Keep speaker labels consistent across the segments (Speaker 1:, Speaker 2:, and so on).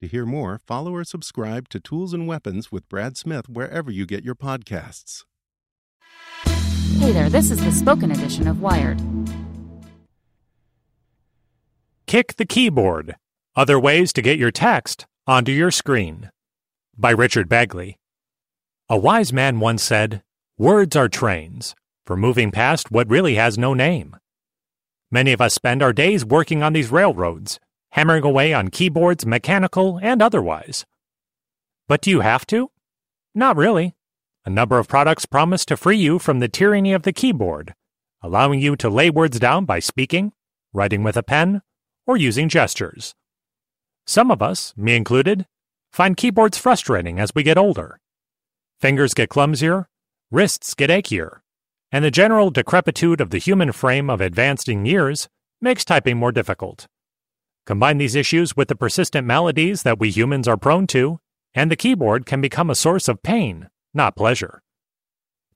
Speaker 1: To hear more, follow or subscribe to Tools and Weapons with Brad Smith wherever you get your podcasts.
Speaker 2: Hey there, this is the spoken edition of Wired.
Speaker 3: Kick the Keyboard Other Ways to Get Your Text Onto Your Screen by Richard Baguley. A wise man once said, Words are trains for moving past what really has no name. Many of us spend our days working on these railroads, hammering away on keyboards, mechanical and otherwise. But do you have to? Not really. A number of products promise to free you from the tyranny of the keyboard, allowing you to lay words down by speaking, writing with a pen, or using gestures. Some of us, me included, find keyboards frustrating as we get older. Fingers get clumsier, wrists get achier, and the general decrepitude of the human frame of advancing years makes typing more difficult. Combine these issues with the persistent maladies that we humans are prone to, and the keyboard can become a source of pain, not pleasure.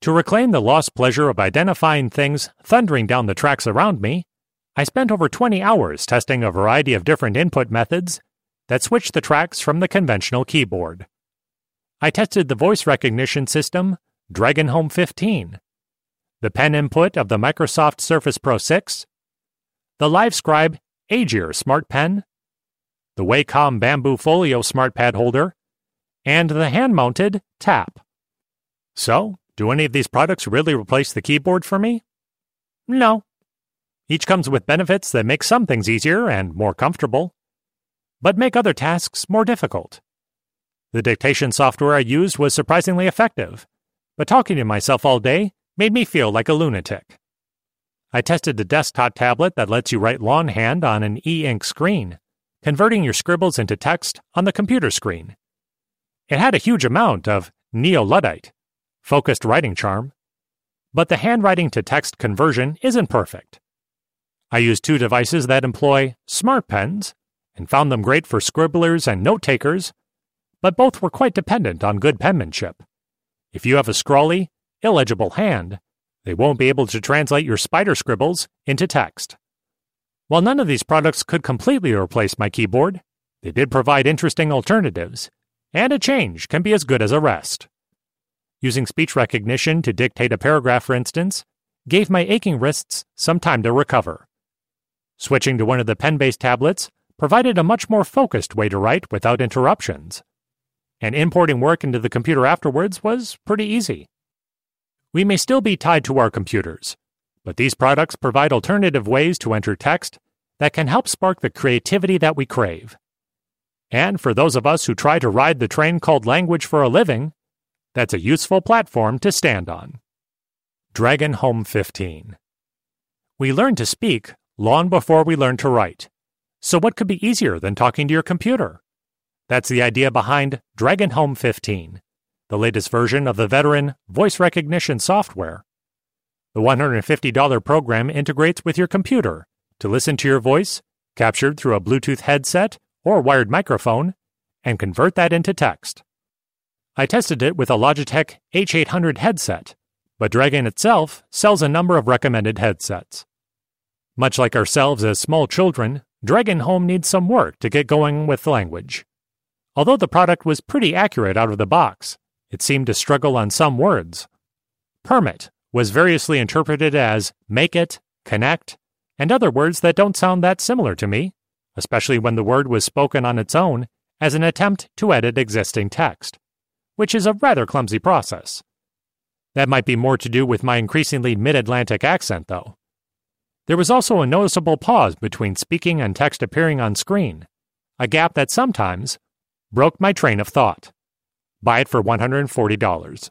Speaker 3: To reclaim the lost pleasure of identifying things thundering down the tracks around me, I spent over 20 hours testing a variety of different input methods that switch the tracks from the conventional keyboard. I tested the voice recognition system Dragon Home 15, the pen input of the Microsoft Surface Pro 6, the LiveScribe Aegir Smart Pen, the Wacom Bamboo Folio Smart Pad Holder, and the hand mounted Tap. So, do any of these products really replace the keyboard for me? No, each comes with benefits that make some things easier and more comfortable, but make other tasks more difficult. The dictation software I used was surprisingly effective, but talking to myself all day made me feel like a lunatic. I tested the desktop tablet that lets you write longhand on an e ink screen, converting your scribbles into text on the computer screen. It had a huge amount of neo Luddite, focused writing charm, but the handwriting to text conversion isn't perfect. I used two devices that employ smart pens and found them great for scribblers and note takers, but both were quite dependent on good penmanship. If you have a scrawly, illegible hand, they won't be able to translate your spider scribbles into text. While none of these products could completely replace my keyboard, they did provide interesting alternatives, and a change can be as good as a rest. Using speech recognition to dictate a paragraph, for instance, gave my aching wrists some time to recover. Switching to one of the pen based tablets provided a much more focused way to write without interruptions. And importing work into the computer afterwards was pretty easy. We may still be tied to our computers, but these products provide alternative ways to enter text that can help spark the creativity that we crave. And for those of us who try to ride the train called language for a living, that's a useful platform to stand on. Dragon Home 15. We learn to speak long before we learn to write. So, what could be easier than talking to your computer? That's the idea behind Dragon Home 15, the latest version of the veteran voice recognition software. The $150 program integrates with your computer to listen to your voice, captured through a Bluetooth headset or wired microphone, and convert that into text. I tested it with a Logitech H800 headset, but Dragon itself sells a number of recommended headsets. Much like ourselves as small children, Dragon Home needs some work to get going with language. Although the product was pretty accurate out of the box, it seemed to struggle on some words, Permit was variously interpreted as make it, connect, and other words that don't sound that similar to me, especially when the word was spoken on its own as an attempt to edit existing text, which is a rather clumsy process. That might be more to do with my increasingly mid Atlantic accent, though. There was also a noticeable pause between speaking and text appearing on screen, a gap that sometimes broke my train of thought. Buy it for $140.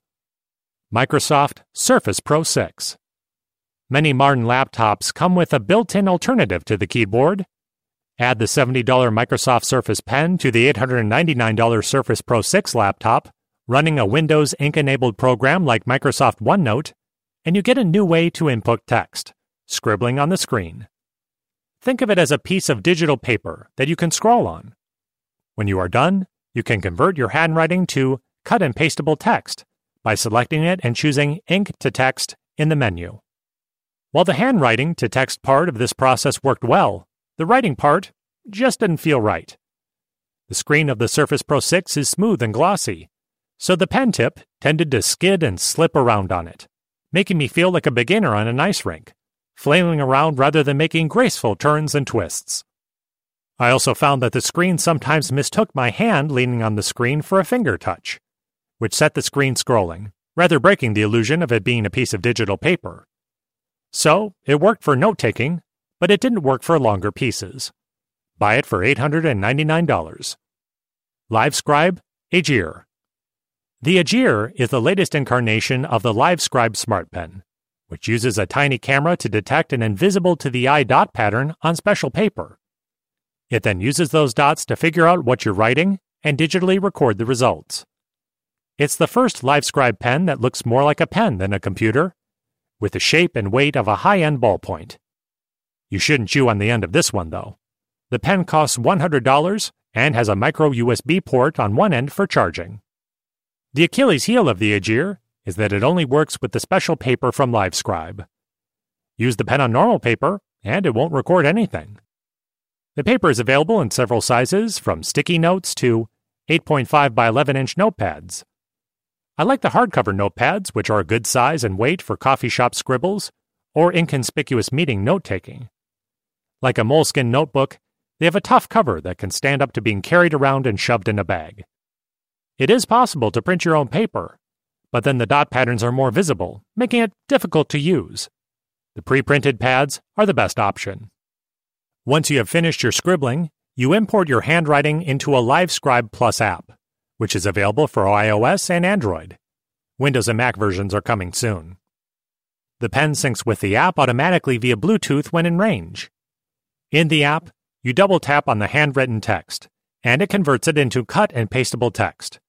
Speaker 3: Microsoft Surface Pro 6. Many modern laptops come with a built in alternative to the keyboard. Add the $70 Microsoft Surface Pen to the $899 Surface Pro 6 laptop, running a Windows ink enabled program like Microsoft OneNote, and you get a new way to input text, scribbling on the screen. Think of it as a piece of digital paper that you can scroll on. When you are done, you can convert your handwriting to cut and pastable text by selecting it and choosing Ink to Text in the menu. While the handwriting to text part of this process worked well, the writing part just didn't feel right. The screen of the Surface Pro 6 is smooth and glossy, so the pen tip tended to skid and slip around on it, making me feel like a beginner on an ice rink, flailing around rather than making graceful turns and twists. I also found that the screen sometimes mistook my hand leaning on the screen for a finger touch, which set the screen scrolling, rather breaking the illusion of it being a piece of digital paper. So, it worked for note taking, but it didn't work for longer pieces. Buy it for $899. LiveScribe Aegir. The Aegir is the latest incarnation of the LiveScribe Smart Pen, which uses a tiny camera to detect an invisible to the eye dot pattern on special paper. It then uses those dots to figure out what you're writing and digitally record the results. It's the first LiveScribe pen that looks more like a pen than a computer, with the shape and weight of a high end ballpoint. You shouldn't chew on the end of this one, though. The pen costs $100 and has a micro USB port on one end for charging. The Achilles heel of the Aegir is that it only works with the special paper from LiveScribe. Use the pen on normal paper, and it won't record anything. The paper is available in several sizes, from sticky notes to 8.5 by 11 inch notepads. I like the hardcover notepads, which are a good size and weight for coffee shop scribbles or inconspicuous meeting note taking. Like a moleskin notebook, they have a tough cover that can stand up to being carried around and shoved in a bag. It is possible to print your own paper, but then the dot patterns are more visible, making it difficult to use. The pre printed pads are the best option. Once you have finished your scribbling, you import your handwriting into a LiveScribe Plus app which is available for iOS and Android. Windows and Mac versions are coming soon. The pen syncs with the app automatically via Bluetooth when in range. In the app, you double tap on the handwritten text, and it converts it into cut and pastable text.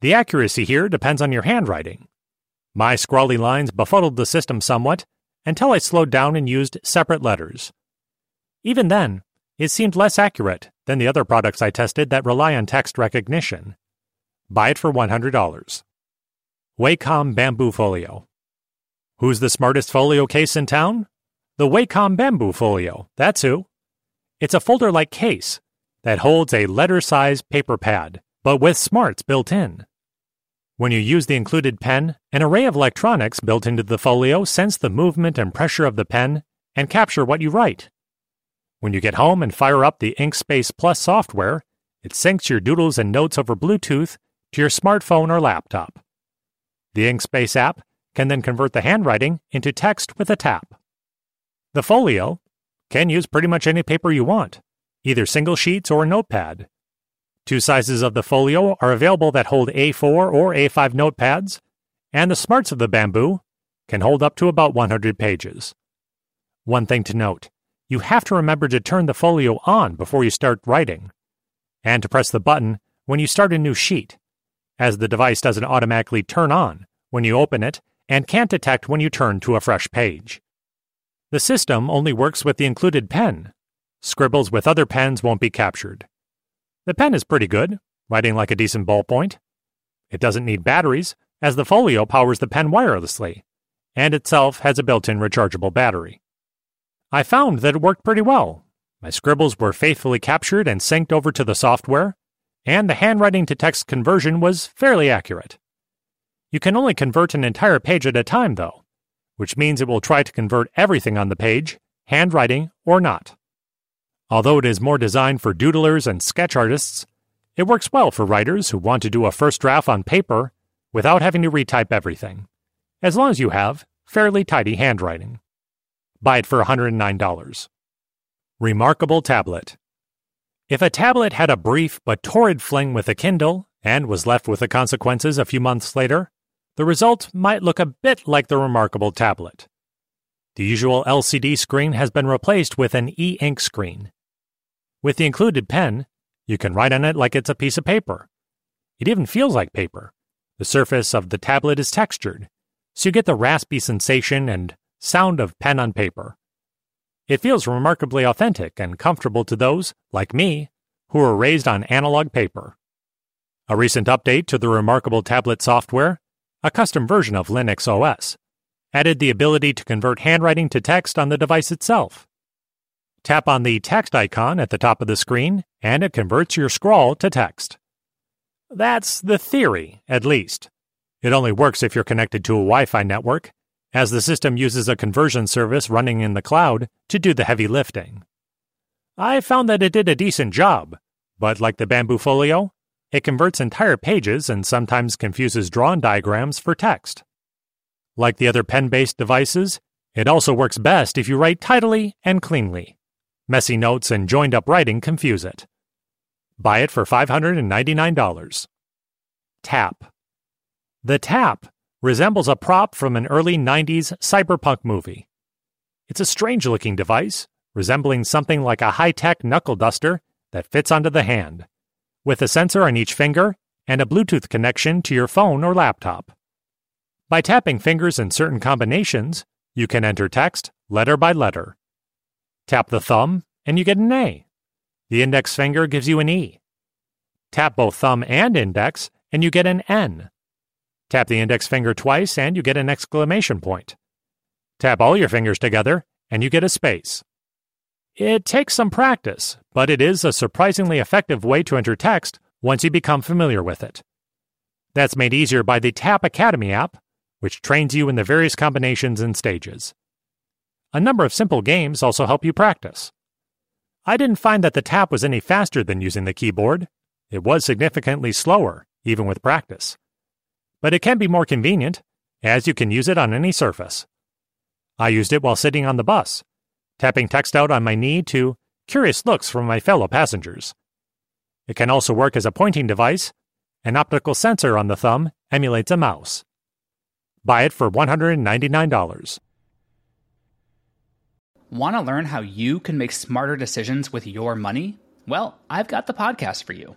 Speaker 3: The accuracy here depends on your handwriting. My scrawly lines befuddled the system somewhat until I slowed down and used separate letters. Even then, it seemed less accurate than the other products I tested that rely on text recognition. Buy it for $100. Wacom Bamboo Folio. Who's the smartest folio case in town? The Wacom Bamboo Folio, that's who. It's a folder like case that holds a letter sized paper pad, but with smarts built in. When you use the included pen, an array of electronics built into the folio sense the movement and pressure of the pen and capture what you write. When you get home and fire up the InkSpace Plus software, it syncs your doodles and notes over Bluetooth to your smartphone or laptop. The InkSpace app can then convert the handwriting into text with a tap. The Folio can use pretty much any paper you want, either single sheets or a notepad. Two sizes of the Folio are available that hold A4 or A5 notepads, and the smarts of the Bamboo can hold up to about 100 pages. One thing to note you have to remember to turn the folio on before you start writing, and to press the button when you start a new sheet as the device doesn't automatically turn on when you open it and can't detect when you turn to a fresh page. The system only works with the included pen. Scribbles with other pens won't be captured. The pen is pretty good, writing like a decent ballpoint. It doesn't need batteries, as the Folio powers the pen wirelessly, and itself has a built in rechargeable battery. I found that it worked pretty well. My scribbles were faithfully captured and synced over to the software, and the handwriting to text conversion was fairly accurate. You can only convert an entire page at a time, though, which means it will try to convert everything on the page, handwriting or not. Although it is more designed for doodlers and sketch artists, it works well for writers who want to do a first draft on paper without having to retype everything, as long as you have fairly tidy handwriting. Buy it for $109. Remarkable Tablet. If a tablet had a brief but torrid fling with a Kindle and was left with the consequences a few months later, the result might look a bit like the remarkable tablet. The usual LCD screen has been replaced with an e ink screen. With the included pen, you can write on it like it's a piece of paper. It even feels like paper. The surface of the tablet is textured, so you get the raspy sensation and sound of pen on paper. It feels remarkably authentic and comfortable to those, like me, who were raised on analog paper. A recent update to the remarkable tablet software, a custom version of Linux OS, added the ability to convert handwriting to text on the device itself. Tap on the text icon at the top of the screen, and it converts your scrawl to text. That's the theory, at least. It only works if you're connected to a Wi Fi network, as the system uses a conversion service running in the cloud to do the heavy lifting. I found that it did a decent job, but like the Bamboo Folio, it converts entire pages and sometimes confuses drawn diagrams for text. Like the other pen based devices, it also works best if you write tidily and cleanly. Messy notes and joined up writing confuse it. Buy it for $599. Tap. The Tap resembles a prop from an early 90s cyberpunk movie. It's a strange looking device, resembling something like a high tech knuckle duster that fits onto the hand, with a sensor on each finger and a Bluetooth connection to your phone or laptop. By tapping fingers in certain combinations, you can enter text letter by letter. Tap the thumb, and you get an A. The index finger gives you an E. Tap both thumb and index, and you get an N. Tap the index finger twice and you get an exclamation point. Tap all your fingers together and you get a space. It takes some practice, but it is a surprisingly effective way to enter text once you become familiar with it. That's made easier by the Tap Academy app, which trains you in the various combinations and stages. A number of simple games also help you practice. I didn't find that the tap was any faster than using the keyboard. It was significantly slower, even with practice but it can be more convenient, as you can use it on any surface. I used it while sitting on the bus, tapping text out on my knee to curious looks from my fellow passengers. It can also work as a pointing device. An optical sensor on the thumb emulates a mouse. Buy it for $199.
Speaker 4: Want to learn how you can make smarter decisions with your money? Well, I've got the podcast for you.